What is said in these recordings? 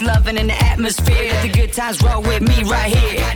much loving in the atmosphere. Let the good times roll with me right here.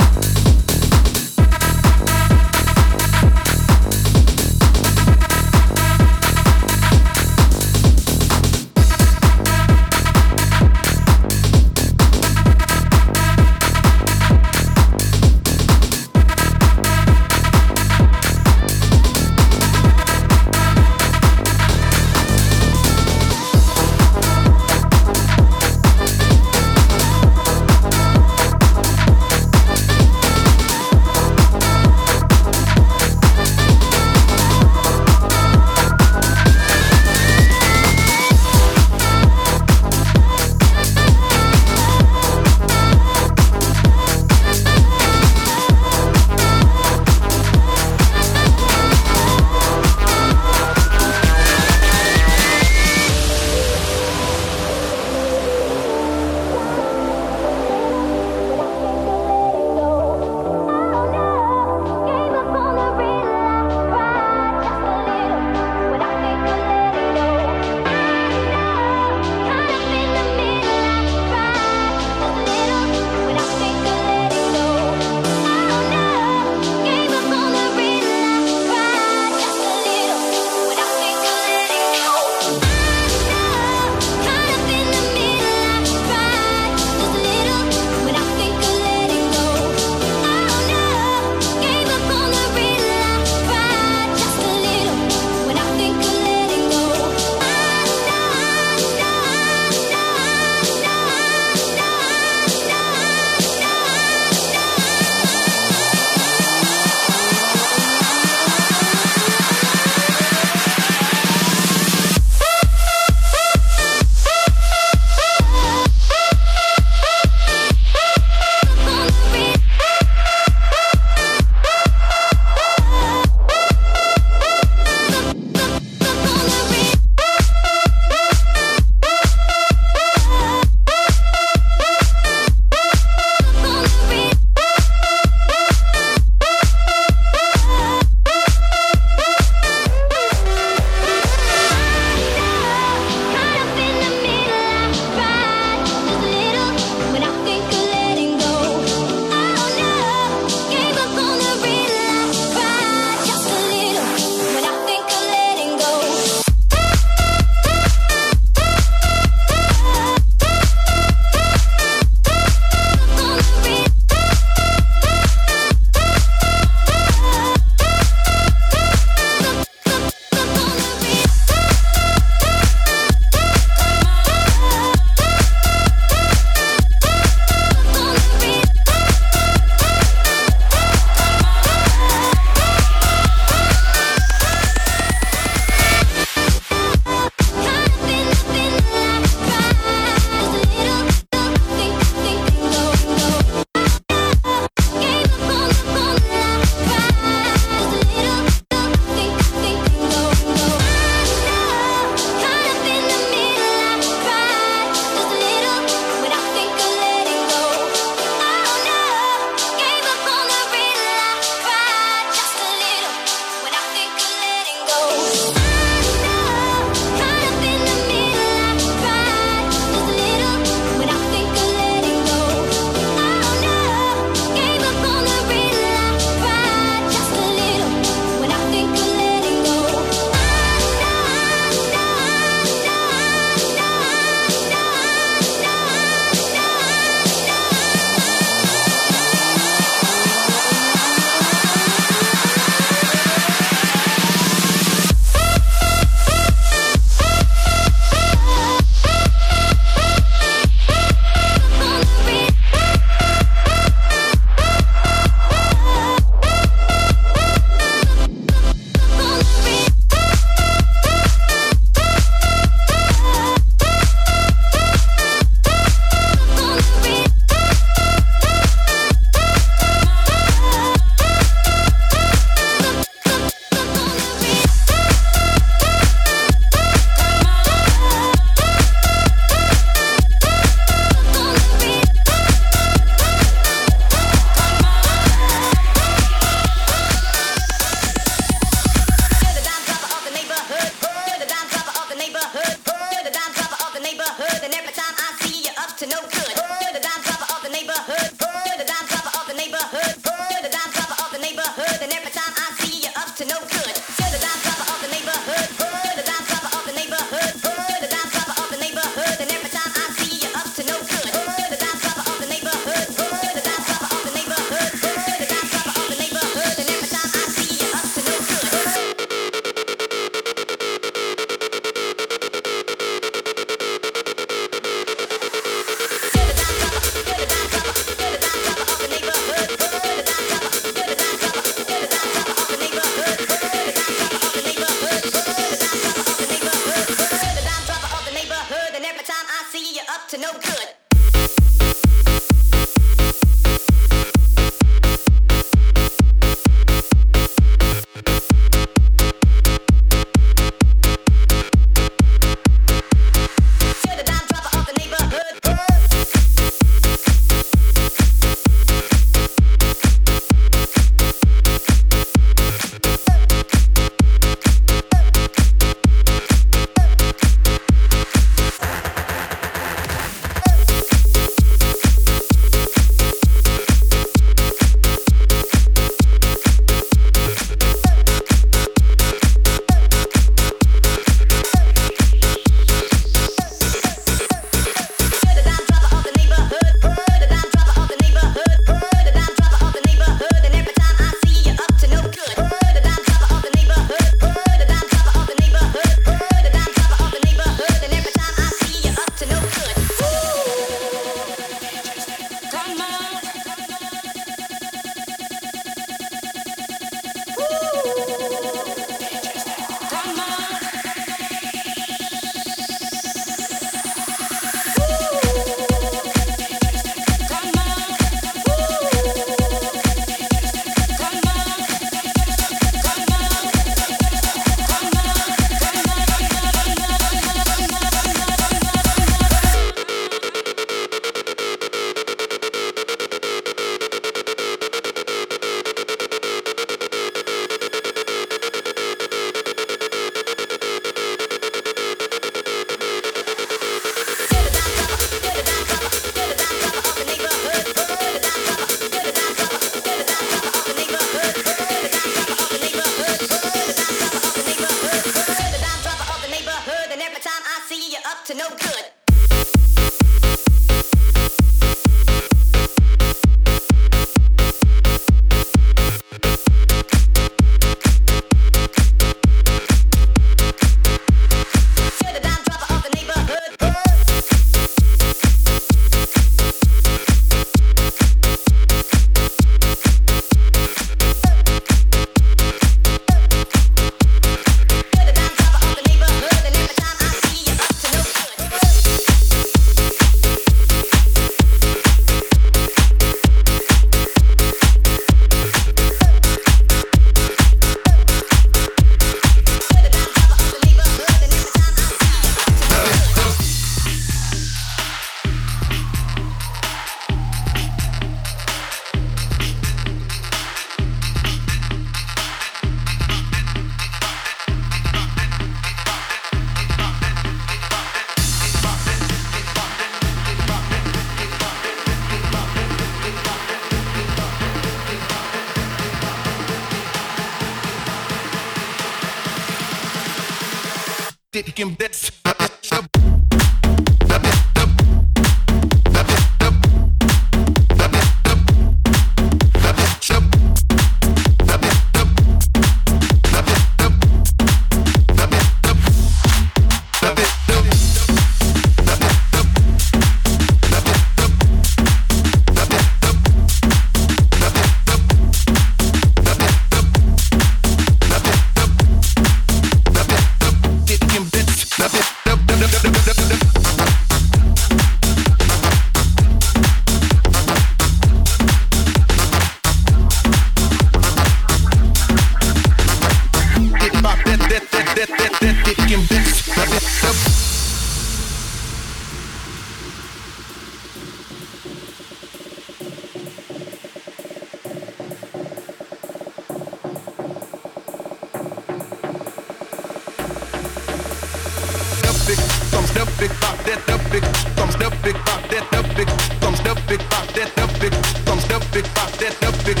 Comes the big pop, that the big, comes big that big, comes the big pop, that big, comes the big that the big,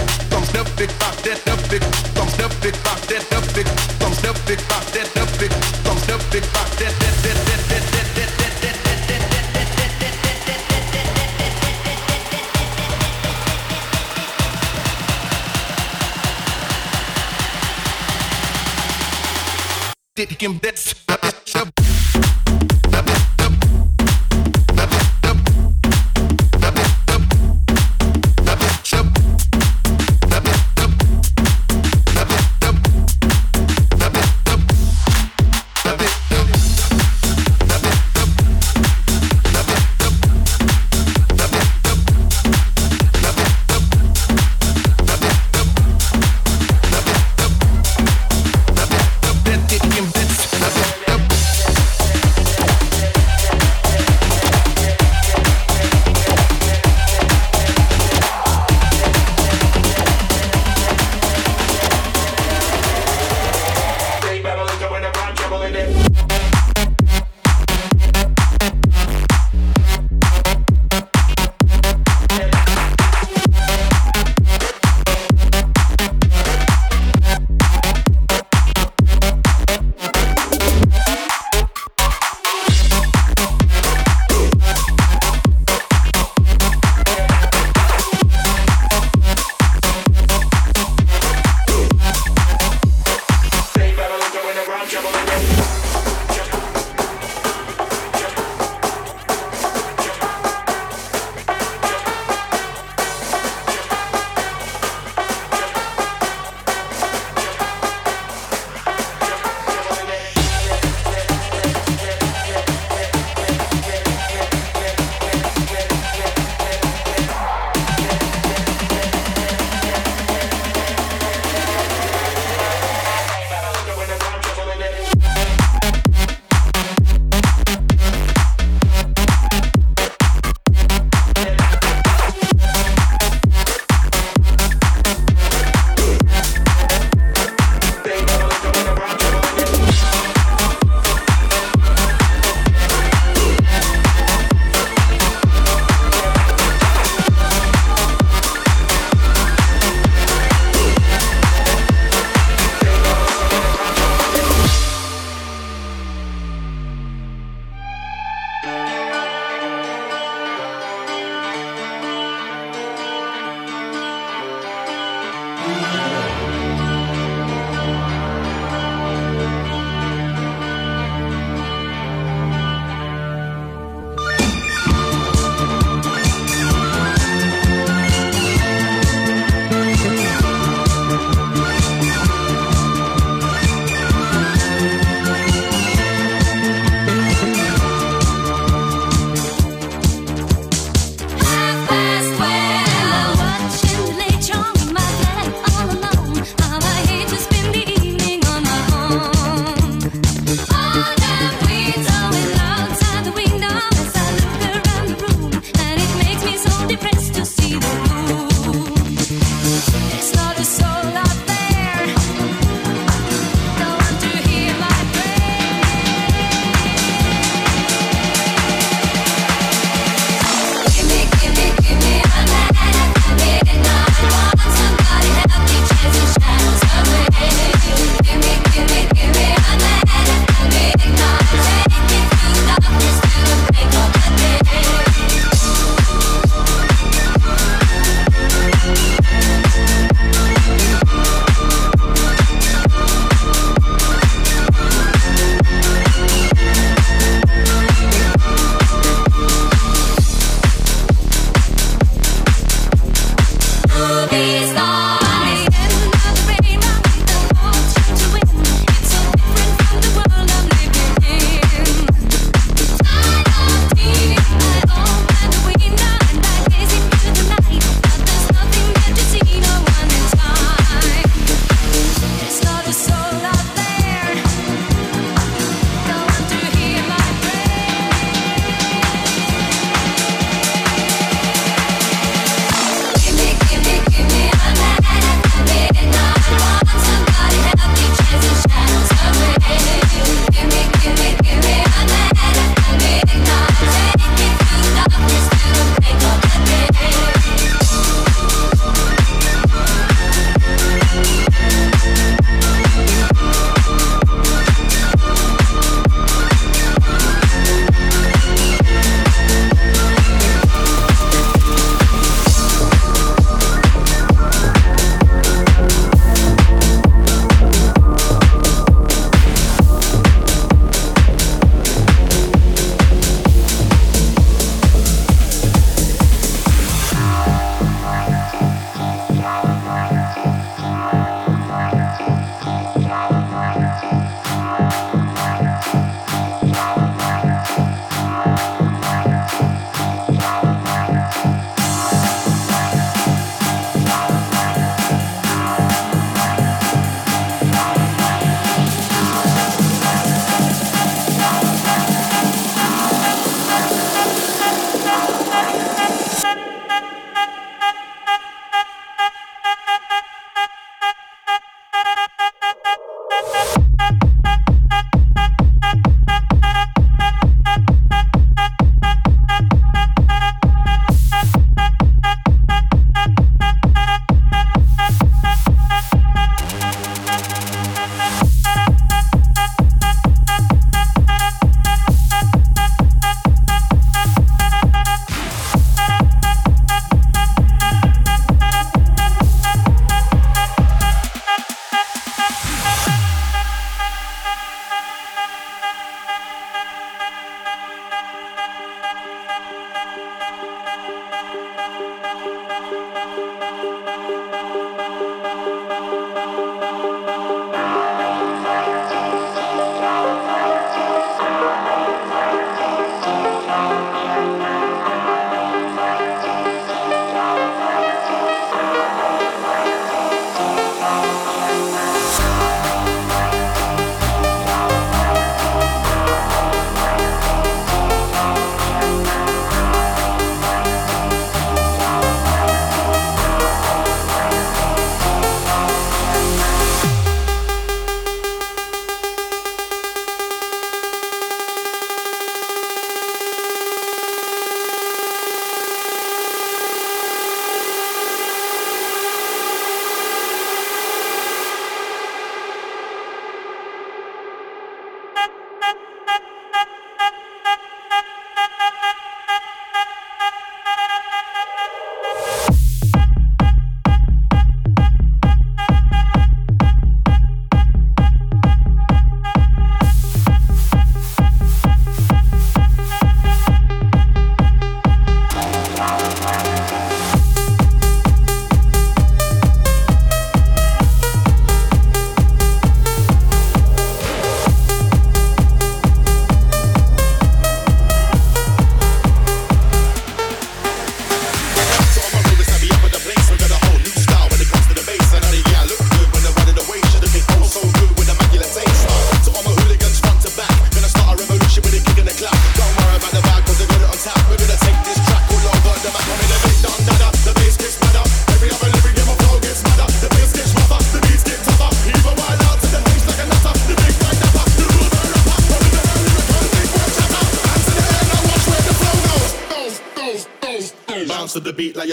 the big pop, that the big, the big pop, that the big, big pop, that the big, big pop, that that that that that that that that that bets. Taking bets.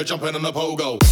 Jumping in the pogo.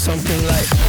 Something like.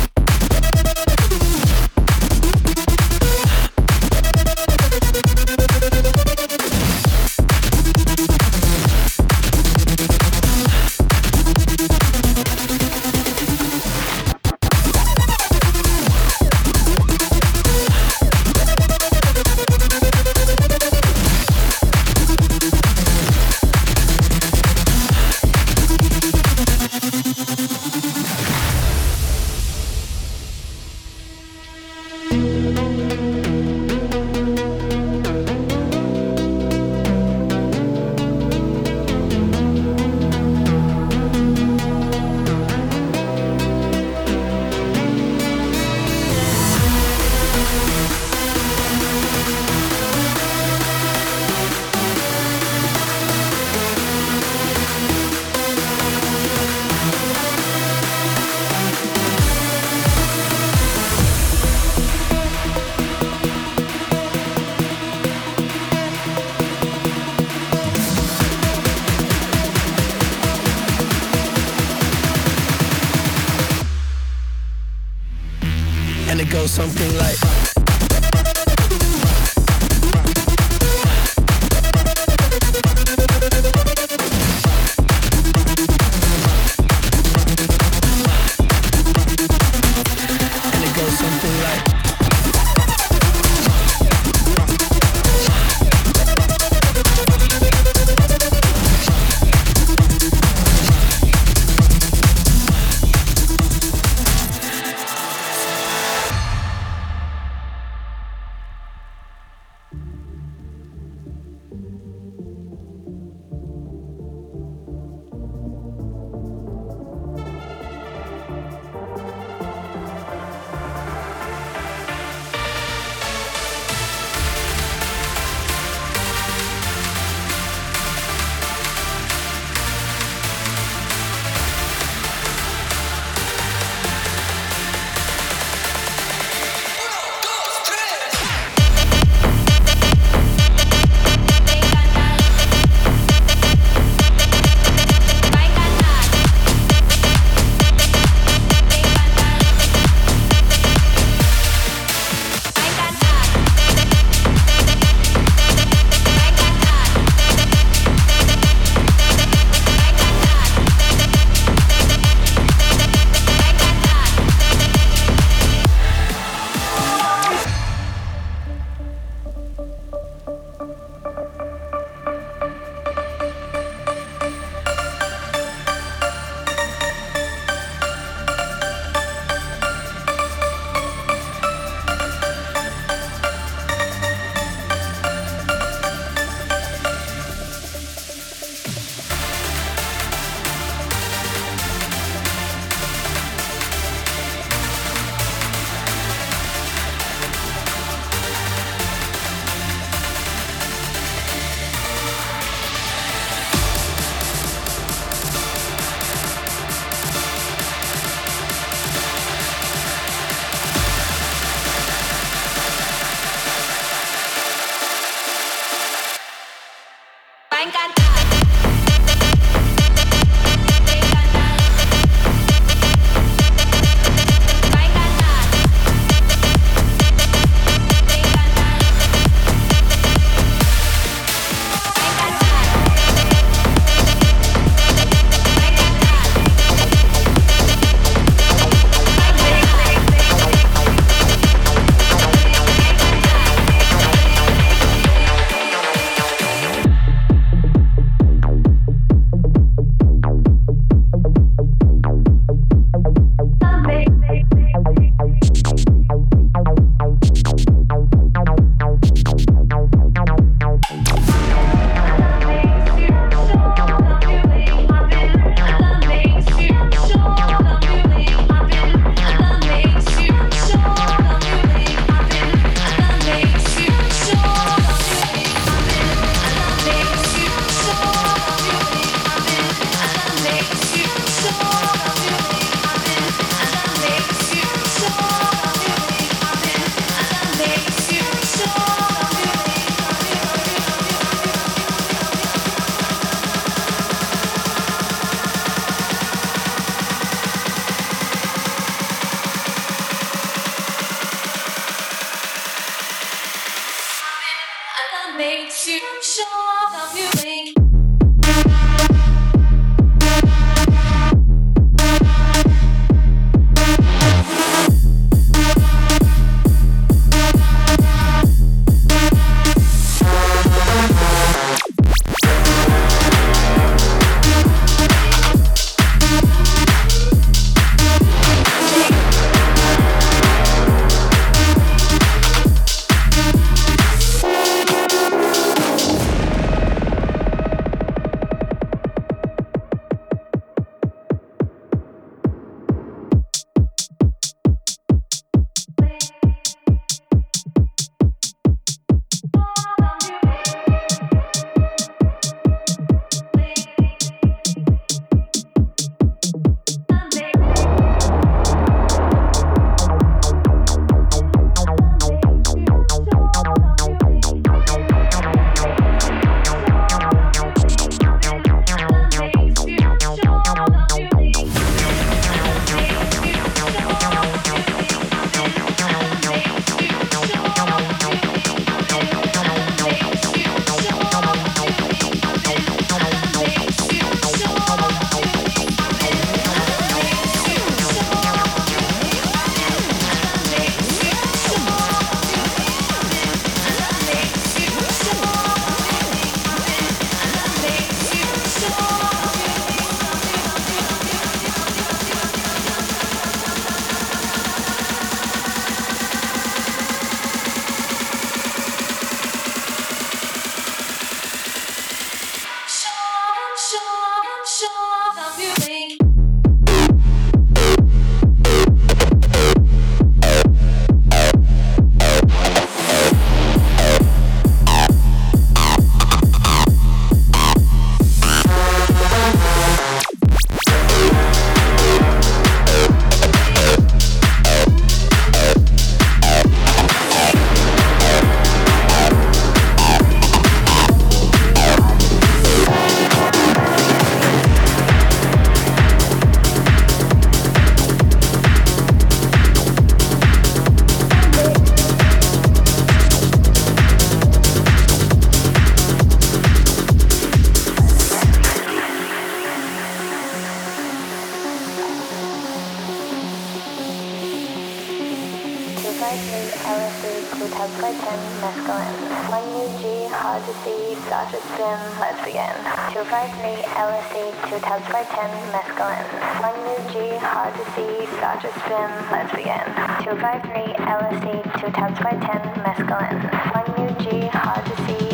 Let's begin. 253 LSD, 2 times by 10 mescaline. 1 UG, hard to see.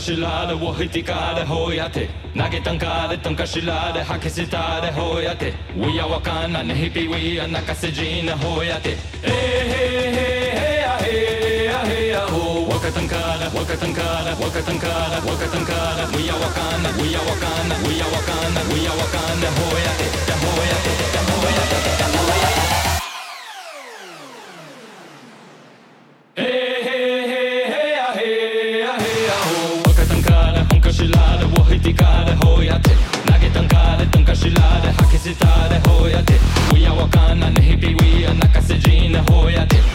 しらで我ひてかでほやて投げたんかでとんかしらで吐きせたでほやて We やわかんなねひぴ We や泣かせじなほやてえへへへやへやへやほわかたんかでわかたんかでわかたんかでわかたんかで We やわかんな We やわかんな We やわかんな We やわかんなほやてだほ sitare hoyate. We are wakana nehipi we are nakase jean hoyate.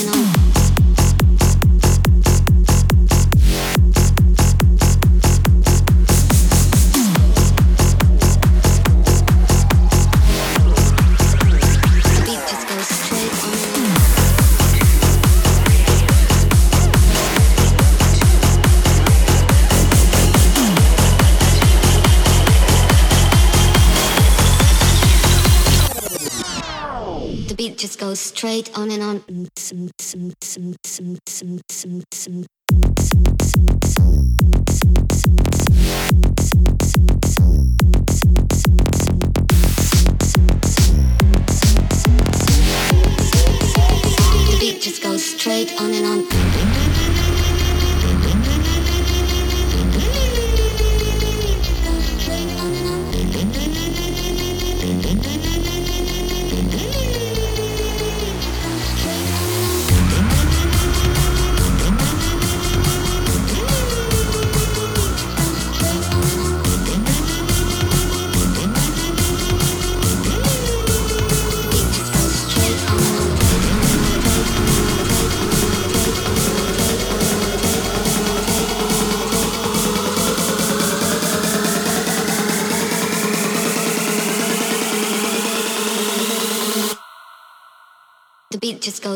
on and on.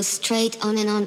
straight on and on.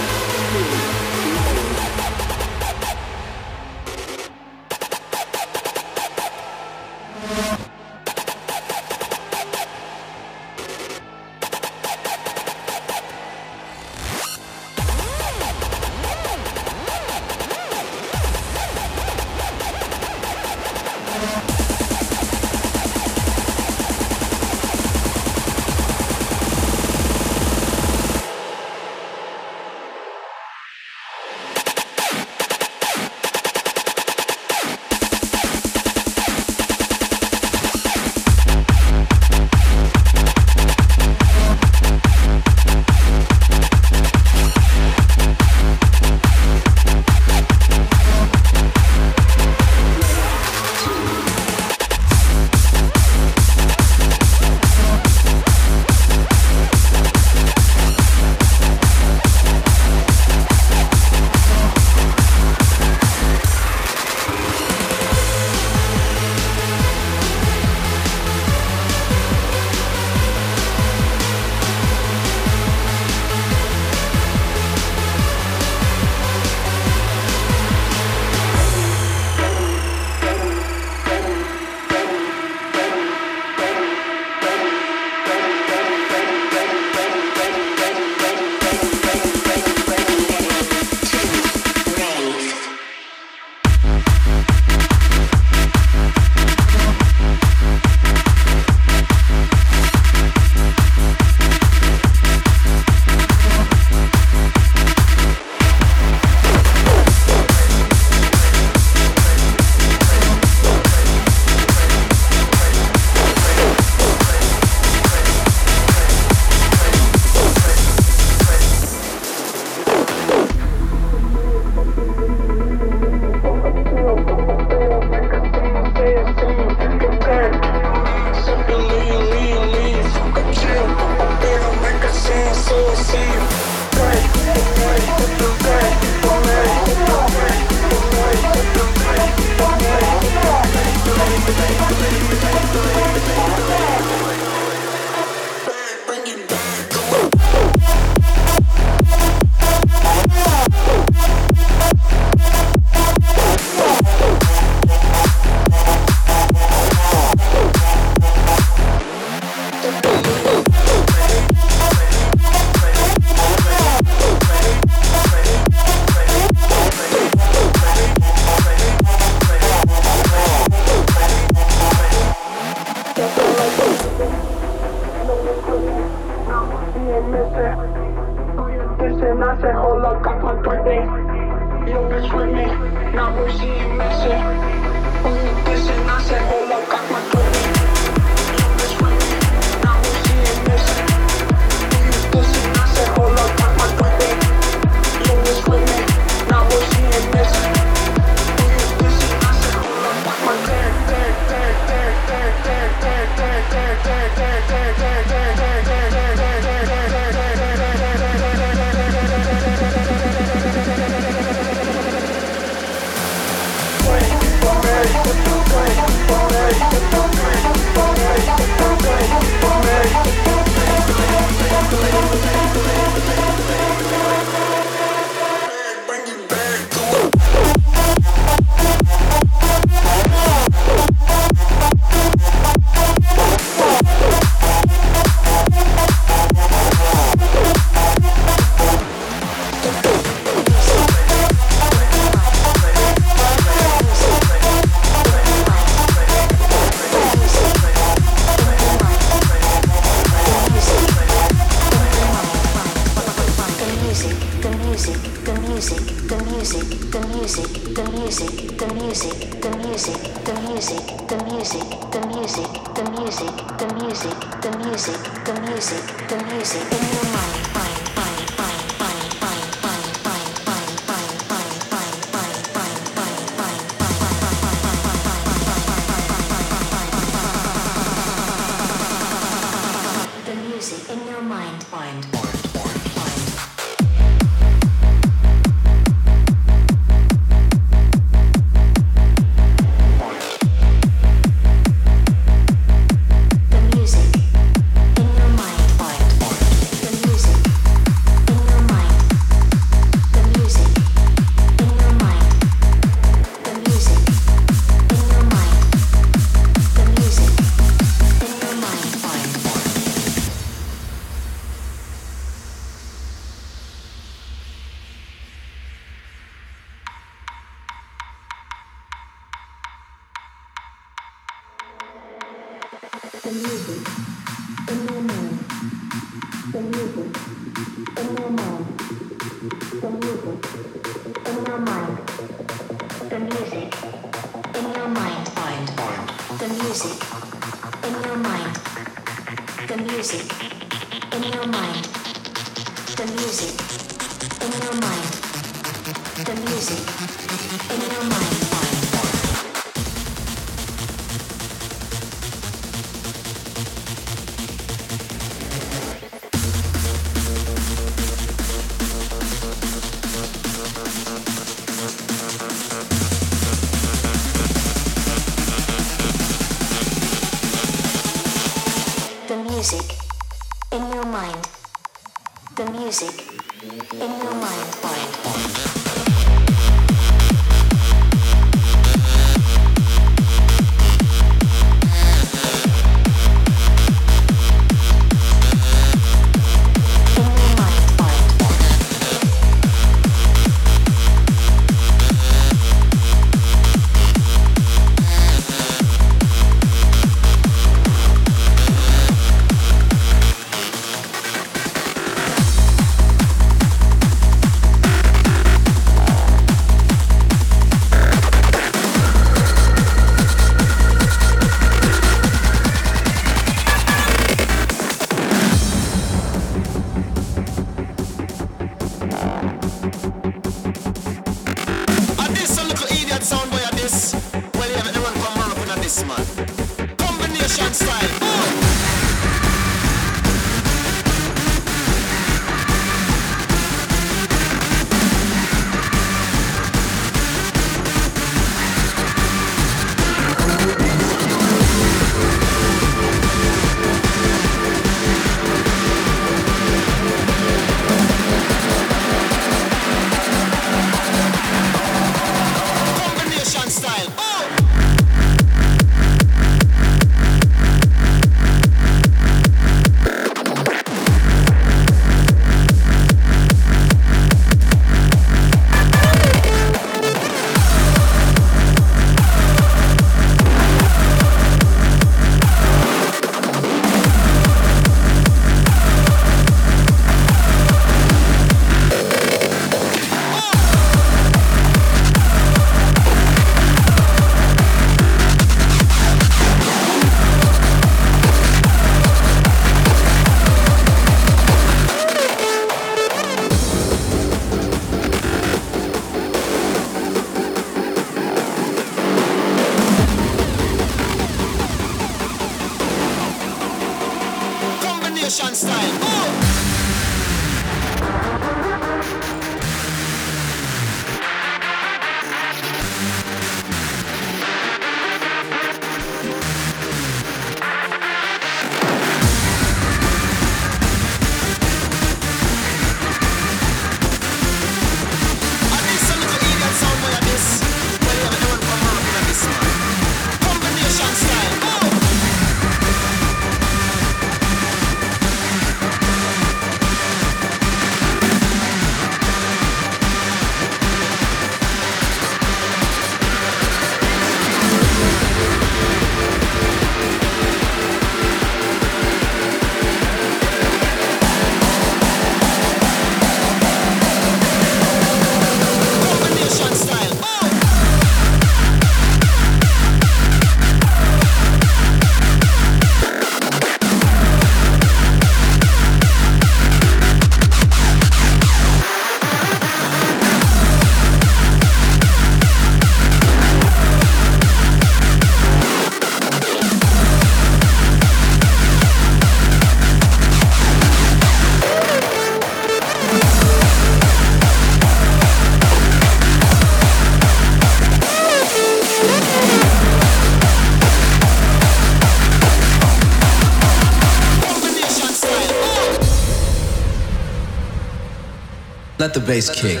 Let the bass kick.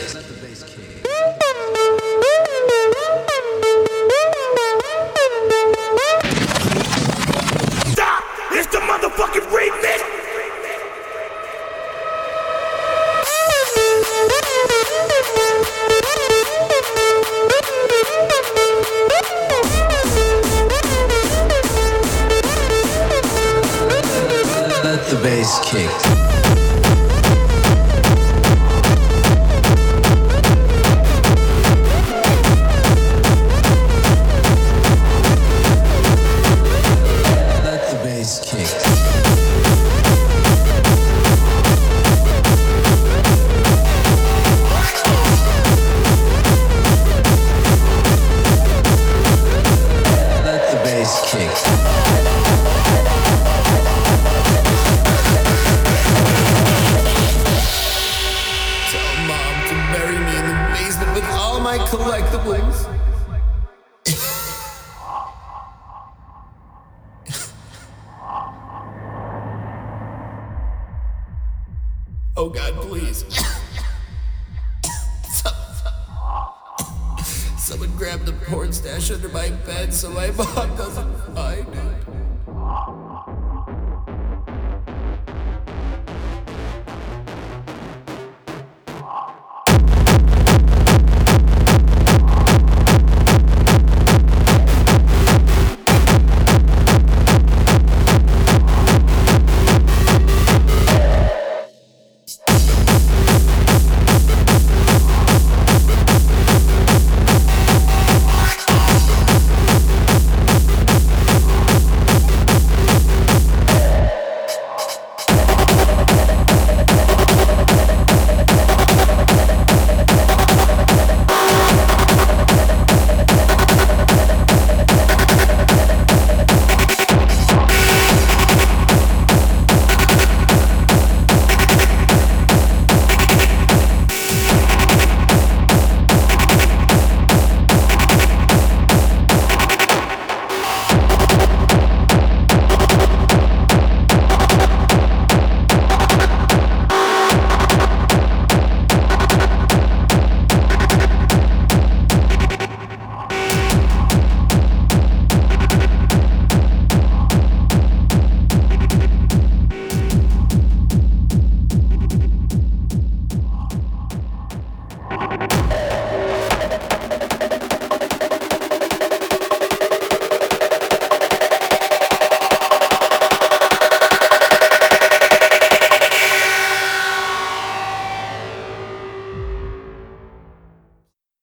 Stop! It's the motherfucking remix! Let the bass kick.